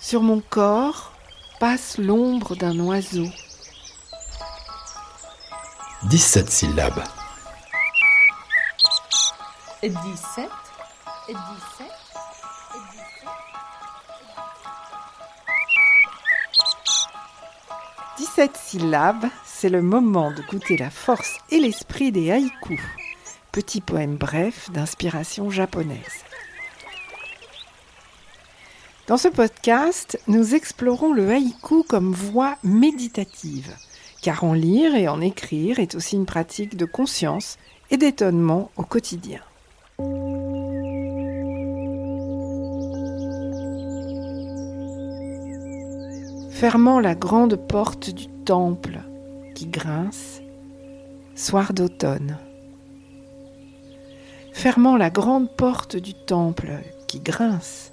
Sur mon corps passe l'ombre d'un oiseau. 17 syllabes. 17 17 17 syllabes, c'est le moment de goûter la force et l'esprit des haïkus, petits poèmes brefs d'inspiration japonaise. Dans ce podcast, nous explorons le haïku comme voie méditative, car en lire et en écrire est aussi une pratique de conscience et d'étonnement au quotidien. Fermant la grande porte du temple qui grince, soir d'automne. Fermant la grande porte du temple qui grince,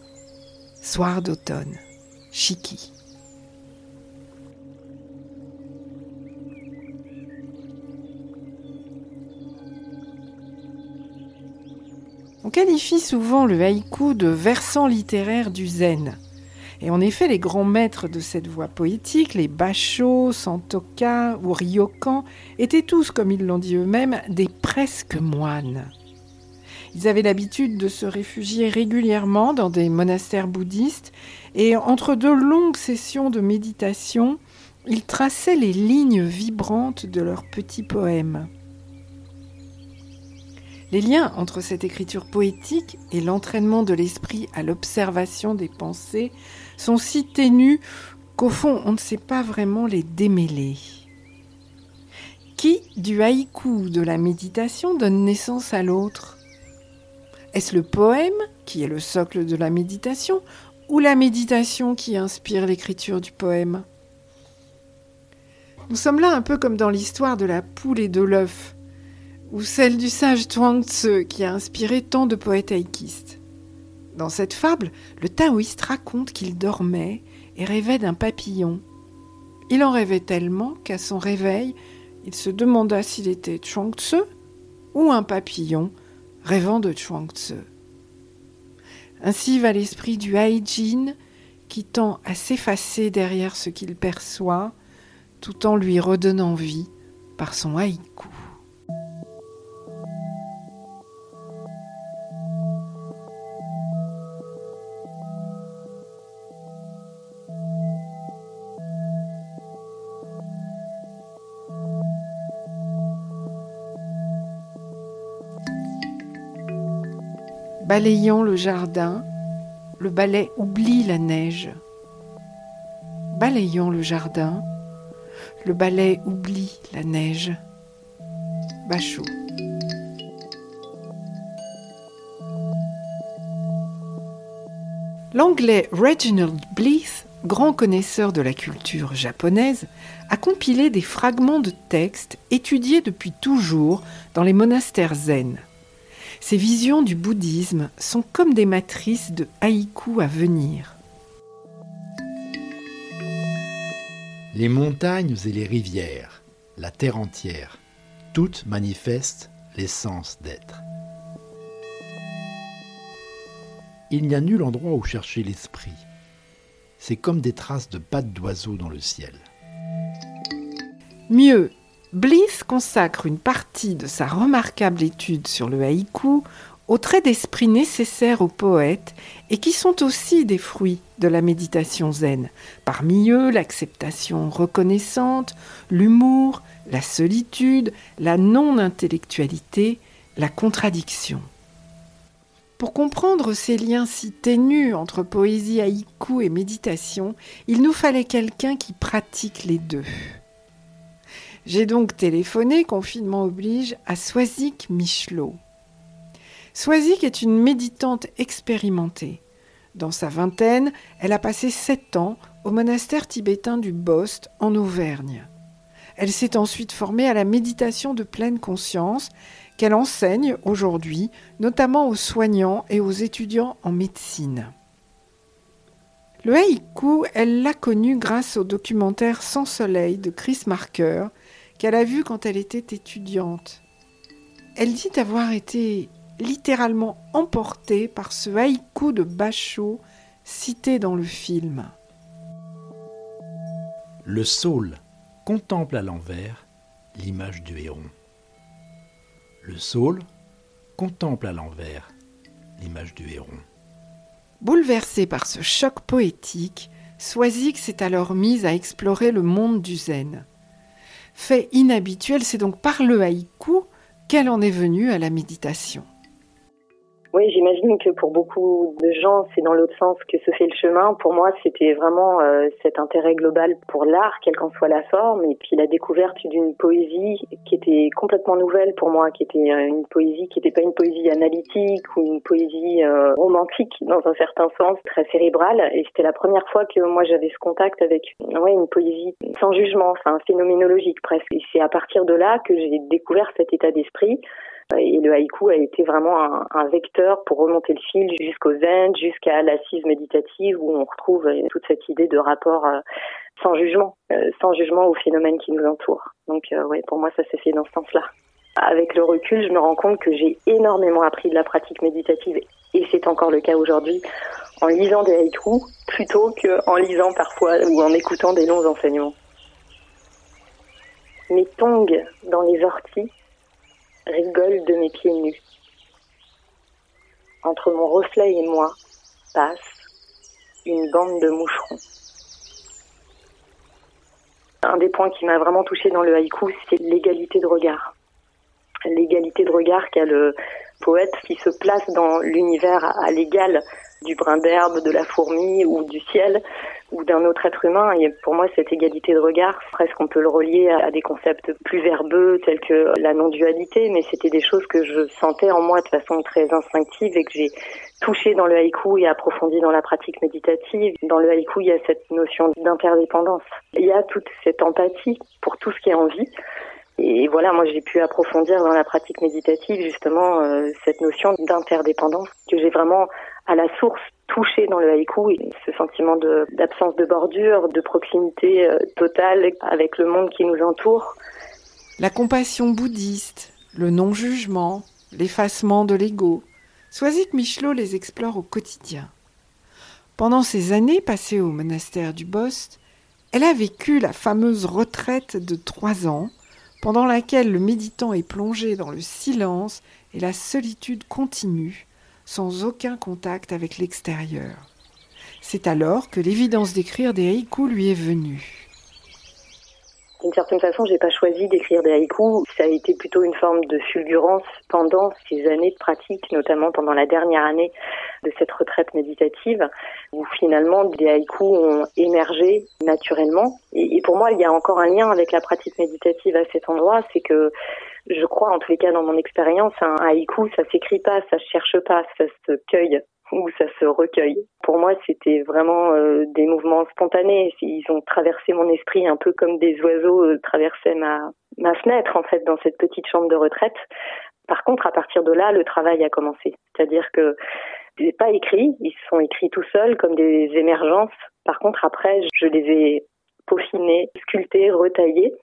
Soir d'automne, Chiki. On qualifie souvent le haïku de versant littéraire du zen. Et en effet, les grands maîtres de cette voie poétique, les Basho, Santoka ou Ryokan, étaient tous, comme ils l'ont dit eux-mêmes, des presque moines. Ils avaient l'habitude de se réfugier régulièrement dans des monastères bouddhistes et entre deux longues sessions de méditation, ils traçaient les lignes vibrantes de leurs petits poèmes. Les liens entre cette écriture poétique et l'entraînement de l'esprit à l'observation des pensées sont si ténus qu'au fond on ne sait pas vraiment les démêler. Qui du haïku de la méditation donne naissance à l'autre? Est-ce le poème qui est le socle de la méditation ou la méditation qui inspire l'écriture du poème? Nous sommes là un peu comme dans l'histoire de la poule et de l'œuf, ou celle du sage Chuang Tzu qui a inspiré tant de poètes haïkistes. Dans cette fable, le taoïste raconte qu'il dormait et rêvait d'un papillon. Il en rêvait tellement qu'à son réveil, il se demanda s'il était Chuang Tzu ou un papillon rêvant de Chuang Tzu. Ainsi va l'esprit du Haijin qui tend à s'effacer derrière ce qu'il perçoit tout en lui redonnant vie par son haïku. Balayant le jardin, le balai oublie la neige. Balayant le jardin, le balai oublie la neige. Bachot. L'anglais Reginald Bleeth, grand connaisseur de la culture japonaise, a compilé des fragments de textes étudiés depuis toujours dans les monastères zen. Ces visions du bouddhisme sont comme des matrices de haïkus à venir. Les montagnes et les rivières, la terre entière, toutes manifestent l'essence d'être. Il n'y a nul endroit où chercher l'esprit. C'est comme des traces de pattes d'oiseaux dans le ciel. Mieux, Bliss consacre une partie de sa remarquable étude sur le haïku aux traits d'esprit nécessaires aux poètes et qui sont aussi des fruits de la méditation zen. Parmi eux, l'acceptation reconnaissante, l'humour, la solitude, la non-intellectualité, la contradiction. Pour comprendre ces liens si ténus entre poésie haïku et méditation, il nous fallait quelqu'un qui pratique les deux. J'ai donc téléphoné, confinement oblige, à Swazik Michelot. Swazik est une méditante expérimentée. Dans sa vingtaine, elle a passé sept ans au monastère tibétain du Bost en Auvergne. Elle s'est ensuite formée à la méditation de pleine conscience qu'elle enseigne aujourd'hui, notamment aux soignants et aux étudiants en médecine. Le haïku, elle l'a connu grâce au documentaire Sans soleil de Chris Marker, qu'elle a vu quand elle était étudiante. Elle dit avoir été littéralement emportée par ce haïku de Bachot cité dans le film. Le saule contemple à l'envers l'image du héron. Le saule contemple à l'envers l'image du héron. Bouleversé par ce choc poétique, Soisig s'est alors mise à explorer le monde du zen. Fait inhabituel, c'est donc par le haïku qu'elle en est venue à la méditation. Oui, j'imagine que pour beaucoup de gens, c'est dans l'autre sens que se fait le chemin. Pour moi, c'était vraiment euh, cet intérêt global pour l'art, quelle qu'en soit la forme, et puis la découverte d'une poésie qui était complètement nouvelle pour moi, qui était euh, une poésie qui n'était pas une poésie analytique ou une poésie euh, romantique dans un certain sens, très cérébrale. Et c'était la première fois que moi j'avais ce contact avec ouais, une poésie sans jugement, enfin phénoménologique presque. Et c'est à partir de là que j'ai découvert cet état d'esprit et le haïku a été vraiment un, vecteur pour remonter le fil jusqu'au zen, jusqu'à l'assise méditative où on retrouve euh, toute cette idée de rapport euh, sans jugement, euh, sans jugement aux phénomènes qui nous entourent. Donc ouais, pour moi ça s'est fait dans ce sens-là. Avec le recul, je me rends compte que j'ai énormément appris de la pratique méditative et c'est encore le cas aujourd'hui en lisant des haïkus plutôt qu'en lisant parfois ou en écoutant des longs enseignements. Mes tongs dans les orties rigole de mes pieds nus. Entre mon reflet et moi passe une bande de moucherons. Un des points qui m'a vraiment touché dans le haïku, c'est l'égalité de regard. L'égalité de regard qu'a le poète qui se place dans l'univers à l'égal du brin d'herbe, de la fourmi ou du ciel ou d'un autre être humain. Et pour moi, cette égalité de regard, presque on peut le relier à des concepts plus verbeux tels que la non-dualité, mais c'était des choses que je sentais en moi de façon très instinctive et que j'ai touché dans le haïku et approfondi dans la pratique méditative. Dans le haïku, il y a cette notion d'interdépendance. Il y a toute cette empathie pour tout ce qui est en vie. Et voilà, moi j'ai pu approfondir dans la pratique méditative justement euh, cette notion d'interdépendance que j'ai vraiment à la source touché dans le haïku, ce sentiment d'absence de, bordure, de proximité euh, totale avec le monde qui nous entoure. La compassion bouddhiste, le non-jugement, l'effacement de l'ego, Soisic Michelot les explore au quotidien. Pendant ces années passées au monastère du Bost, elle a vécu la fameuse retraite de trois ans, pendant laquelle le méditant est plongé dans le silence et la solitude continue, sans aucun contact avec l'extérieur. C'est alors que l'évidence d'écrire des haïkus lui est venue. D'une certaine façon, j'ai pas choisi d'écrire des haïkus. Ça a été plutôt une forme de fulgurance pendant ces années de pratique, notamment pendant la dernière année de cette retraite méditative, où finalement des haïkus ont émergé naturellement. Et, pour moi, il y a encore un lien avec la pratique méditative à cet endroit, c'est que je crois, en tous les cas, dans mon expérience, un haïku, ça s'écrit pas, ça se cherche pas, ça se cueille ou ça se recueille. Pour moi, c'était vraiment euh, des mouvements spontanés. Ils ont traversé mon esprit un peu comme des oiseaux euh, traversaient ma, ma fenêtre, en fait, dans cette petite chambre de retraite. Par contre, à partir de là, le travail a commencé. C'est-à-dire que je pas écrits, ils sont écrits tout seuls comme des émergences. Par contre, après, je les ai peaufinés, sculptés, retaillés.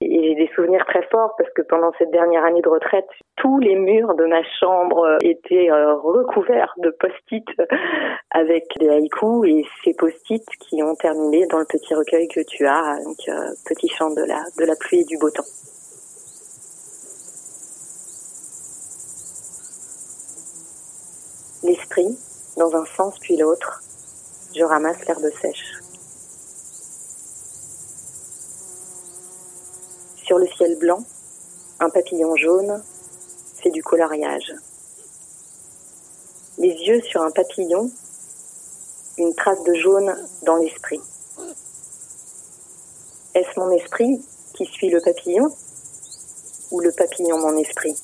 Et j'ai des souvenirs très forts parce que pendant cette dernière année de retraite, tous les murs de ma chambre étaient euh, recouverts de post-it avec des haïkus et ces post-it qui ont terminé dans le petit recueil que tu as, donc euh, petit chant de la, de la pluie et du beau temps. L'esprit, dans un sens puis l'autre, je ramasse l'herbe sèche. Le ciel blanc, un papillon jaune fait du coloriage. Les yeux sur un papillon, une trace de jaune dans l'esprit. Est-ce mon esprit qui suit le papillon ou le papillon mon esprit?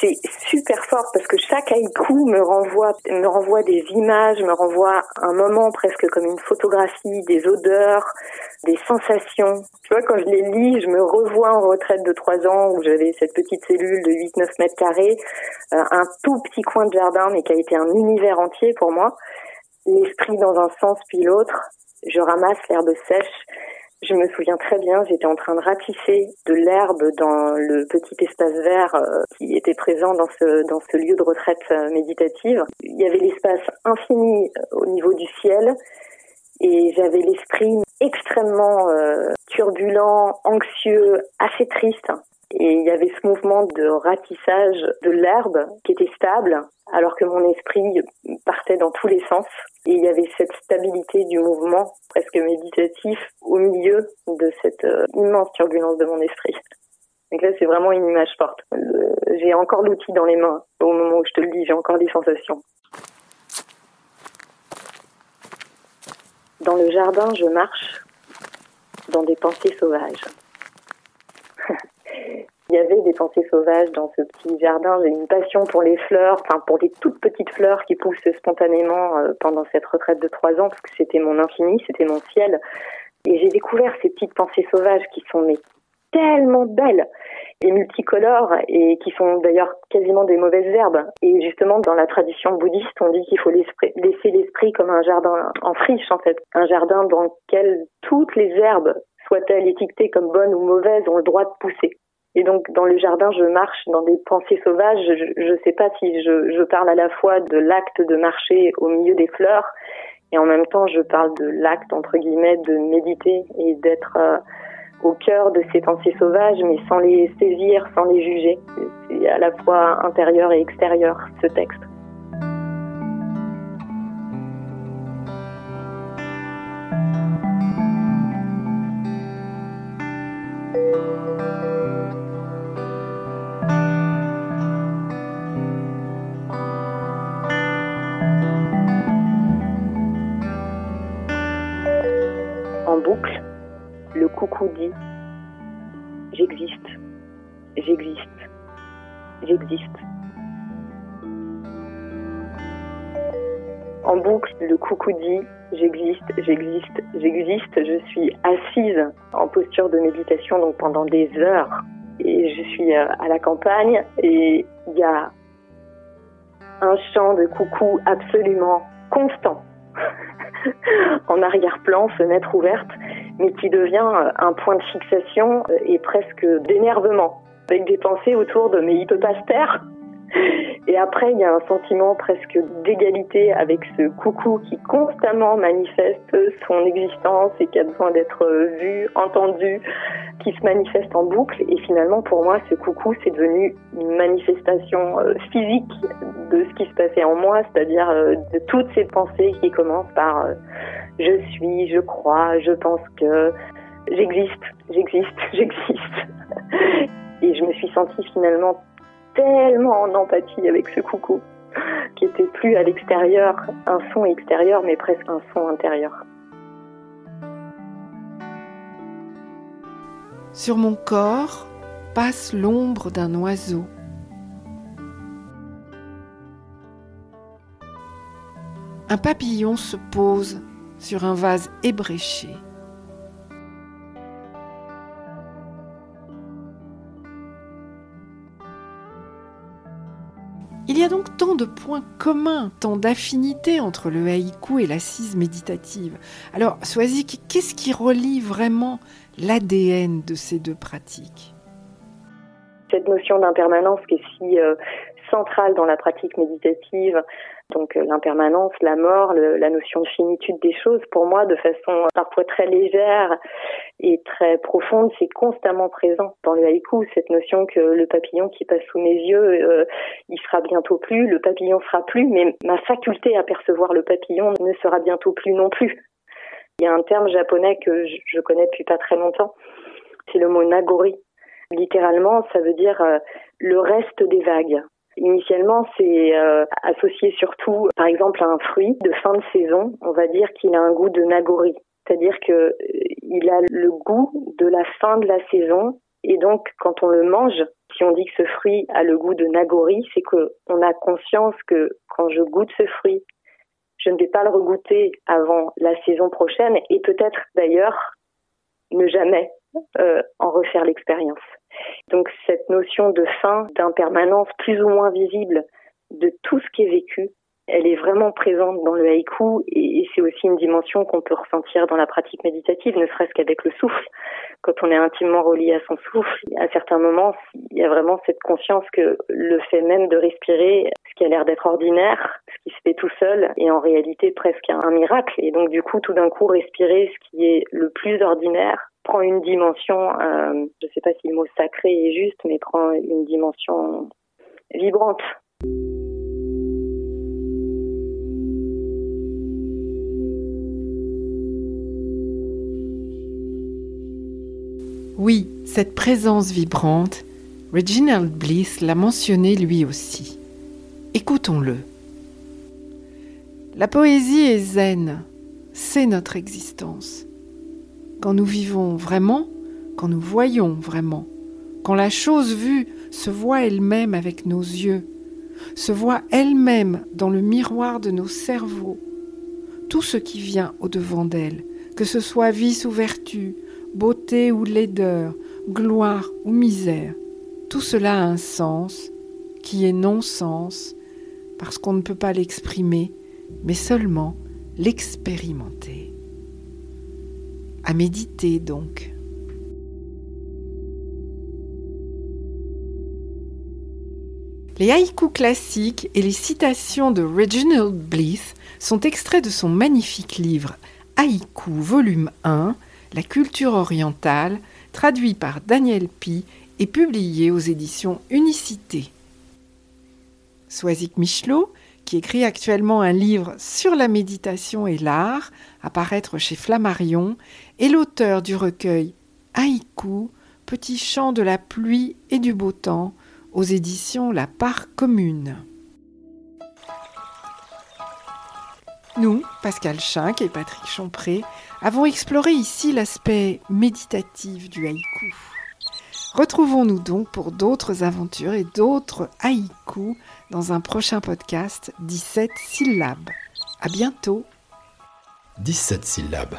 C'est super fort parce que chaque haïku me renvoie des images, me renvoie un moment presque comme une photographie, des odeurs, des sensations. Tu vois, quand je les lis, je me revois en retraite de trois ans où j'avais cette petite cellule de 8-9 mètres carrés, euh, un tout petit coin de jardin, mais qui a été un univers entier pour moi. L'esprit dans un sens puis l'autre. Je ramasse l'herbe sèche. Je me souviens très bien, j'étais en train de ratisser de l'herbe dans le petit espace vert euh, qui était présent dans ce, dans ce lieu de retraite euh, méditative. Il y avait l'espace infini au niveau du ciel et j'avais l'esprit extrêmement euh, turbulent, anxieux, assez triste. Et il y avait ce mouvement de ratissage de l'herbe qui était stable, alors que mon esprit partait dans tous les sens. Et il y avait cette stabilité du mouvement, presque méditatif, au milieu de cette euh, immense turbulence de mon esprit. Donc là, c'est vraiment une image forte. J'ai encore l'outil dans les mains. Au moment où je te le dis, j'ai encore des sensations. Dans le jardin, je marche dans des pensées sauvages. Il y avait des pensées sauvages dans ce petit jardin. J'ai une passion pour les fleurs, enfin pour les toutes petites fleurs qui poussent spontanément euh, pendant cette retraite de trois ans, parce que c'était mon infini, c'était mon ciel. Et j'ai découvert ces petites pensées sauvages qui sont tellement belles et multicolores et qui sont d'ailleurs quasiment des mauvaises herbes. Et justement, dans la tradition bouddhiste, on dit qu'il faut laisser l'esprit comme un jardin en friche, en fait. Un jardin dans lequel toutes les herbes, soient-elles étiquetées comme bonnes ou mauvaises, ont le droit de pousser. Et donc, dans le jardin, je marche dans des pensées sauvages. Je ne sais pas si je, parle à la fois de l'acte de marcher au milieu des fleurs et en même temps, je parle de l'acte, entre guillemets, de méditer et d'être... Euh, au cœur de ces pensées sauvages, mais sans les saisir, sans les juger. C'est à la fois intérieur et extérieur, ce texte. J'existe, j'existe. En boucle, le coucou dit J'existe, j'existe, j'existe. Je suis assise en posture de méditation donc pendant des heures et je suis euh, à la campagne et il y a un chant de coucou absolument constant en arrière-plan, fenêtre ouverte mais qui devient euh, un point de fixation euh, et presque d'énervement, avec des pensées autour de mais il peut pas se taire. Et après, il y a un sentiment presque d'égalité avec ce coucou qui constamment manifeste son existence et qui a besoin d'être vu, entendu, qui se manifeste en boucle. Et finalement, pour moi, ce coucou, c'est devenu une manifestation euh, physique de ce qui se passait en moi, c'est-à-dire de toutes ces pensées qui commencent par je suis, je crois, je pense que j'existe, j'existe, j'existe. Et je me suis sentie finalement tellement en empathie avec ce coucou, qui était plus à l'extérieur, un son extérieur, mais presque un son intérieur. Sur mon corps passe l'ombre d'un oiseau. Un papillon se pose sur un vase ébréché. Tant de points communs, tant d'affinités entre le haïku et l'assise méditative. Alors, Swazik, qu'est-ce qui relie vraiment l'ADN de ces deux pratiques? Cette notion d'impermanence qui est si euh, centrale dans la pratique méditative, donc euh, l'impermanence, la mort, la notion de finitude des choses, pour moi, de façon parfois très légère et très profonde, c'est constamment présent dans le haïku, cette notion que le papillon qui passe sous mes yeux, euh, il sera bientôt plus, le papillon sera plus, mais ma faculté à percevoir le papillon ne sera bientôt plus non plus. Il y a un terme japonais que je connais depuis pas très longtemps, c'est le mot nagori. Littéralement, ça veut dire euh, le reste des vagues. Initialement, c'est euh, associé surtout, par exemple, à un fruit de fin de saison. On va dire qu'il a un goût de nagori, c'est-à-dire que euh, il a le goût de la fin de la saison. Et donc, quand on le mange, si on dit que ce fruit a le goût de nagori, c'est que on a conscience que quand je goûte ce fruit, je ne vais pas le regoûter avant la saison prochaine et peut-être d'ailleurs ne jamais euh, en refaire l'expérience. Donc cette notion de fin, d'impermanence plus ou moins visible de tout ce qui est vécu, elle est vraiment présente dans le haïku et, c'est aussi une dimension qu'on peut ressentir dans la pratique méditative, ne serait-ce qu'avec le souffle. Quand on est intimement relié à son souffle, à certains moments, il y a vraiment cette conscience que le fait même de respirer, ce qui a l'air d'être ordinaire, ce qui se et tout seul est en réalité presque un miracle. Et donc du coup, tout d'un coup, respirer ce qui est le plus ordinaire prend une dimension, euh, je ne sais pas si le mot sacré est juste, mais prend une dimension vibrante. Oui, cette présence vibrante, Reginald Bliss l'a mentionné lui aussi. Écoutons-le. La poésie est zen, c'est notre existence. Quand nous vivons vraiment, quand nous voyons vraiment, quand la chose vue se voit elle-même avec nos yeux, se voit elle-même dans le miroir de nos cerveaux, tout ce qui vient au-devant d'elle, que ce soit vice ou vertu, beauté ou laideur, gloire ou misère, tout cela a un sens qui est non-sens parce qu'on ne peut pas l'exprimer, mais seulement l'expérimenter. À méditer donc. Les haïkus classiques et les citations de Reginald Bliss sont extraits de son magnifique livre Haïku volume 1 la culture orientale, traduit par Daniel Pi et publié aux éditions Unicité. Soisic Michelot, qui écrit actuellement un livre sur la méditation et l'art, à chez Flammarion, est l'auteur du recueil Haïku, Petit chant de la pluie et du beau temps, aux éditions La Part Commune. Nous, Pascal Schinck et Patrick Champré, avons exploré ici l'aspect méditatif du haïku. Retrouvons-nous donc pour d'autres aventures et d'autres haïkus dans un prochain podcast 17 syllabes. À bientôt. 17 syllabes.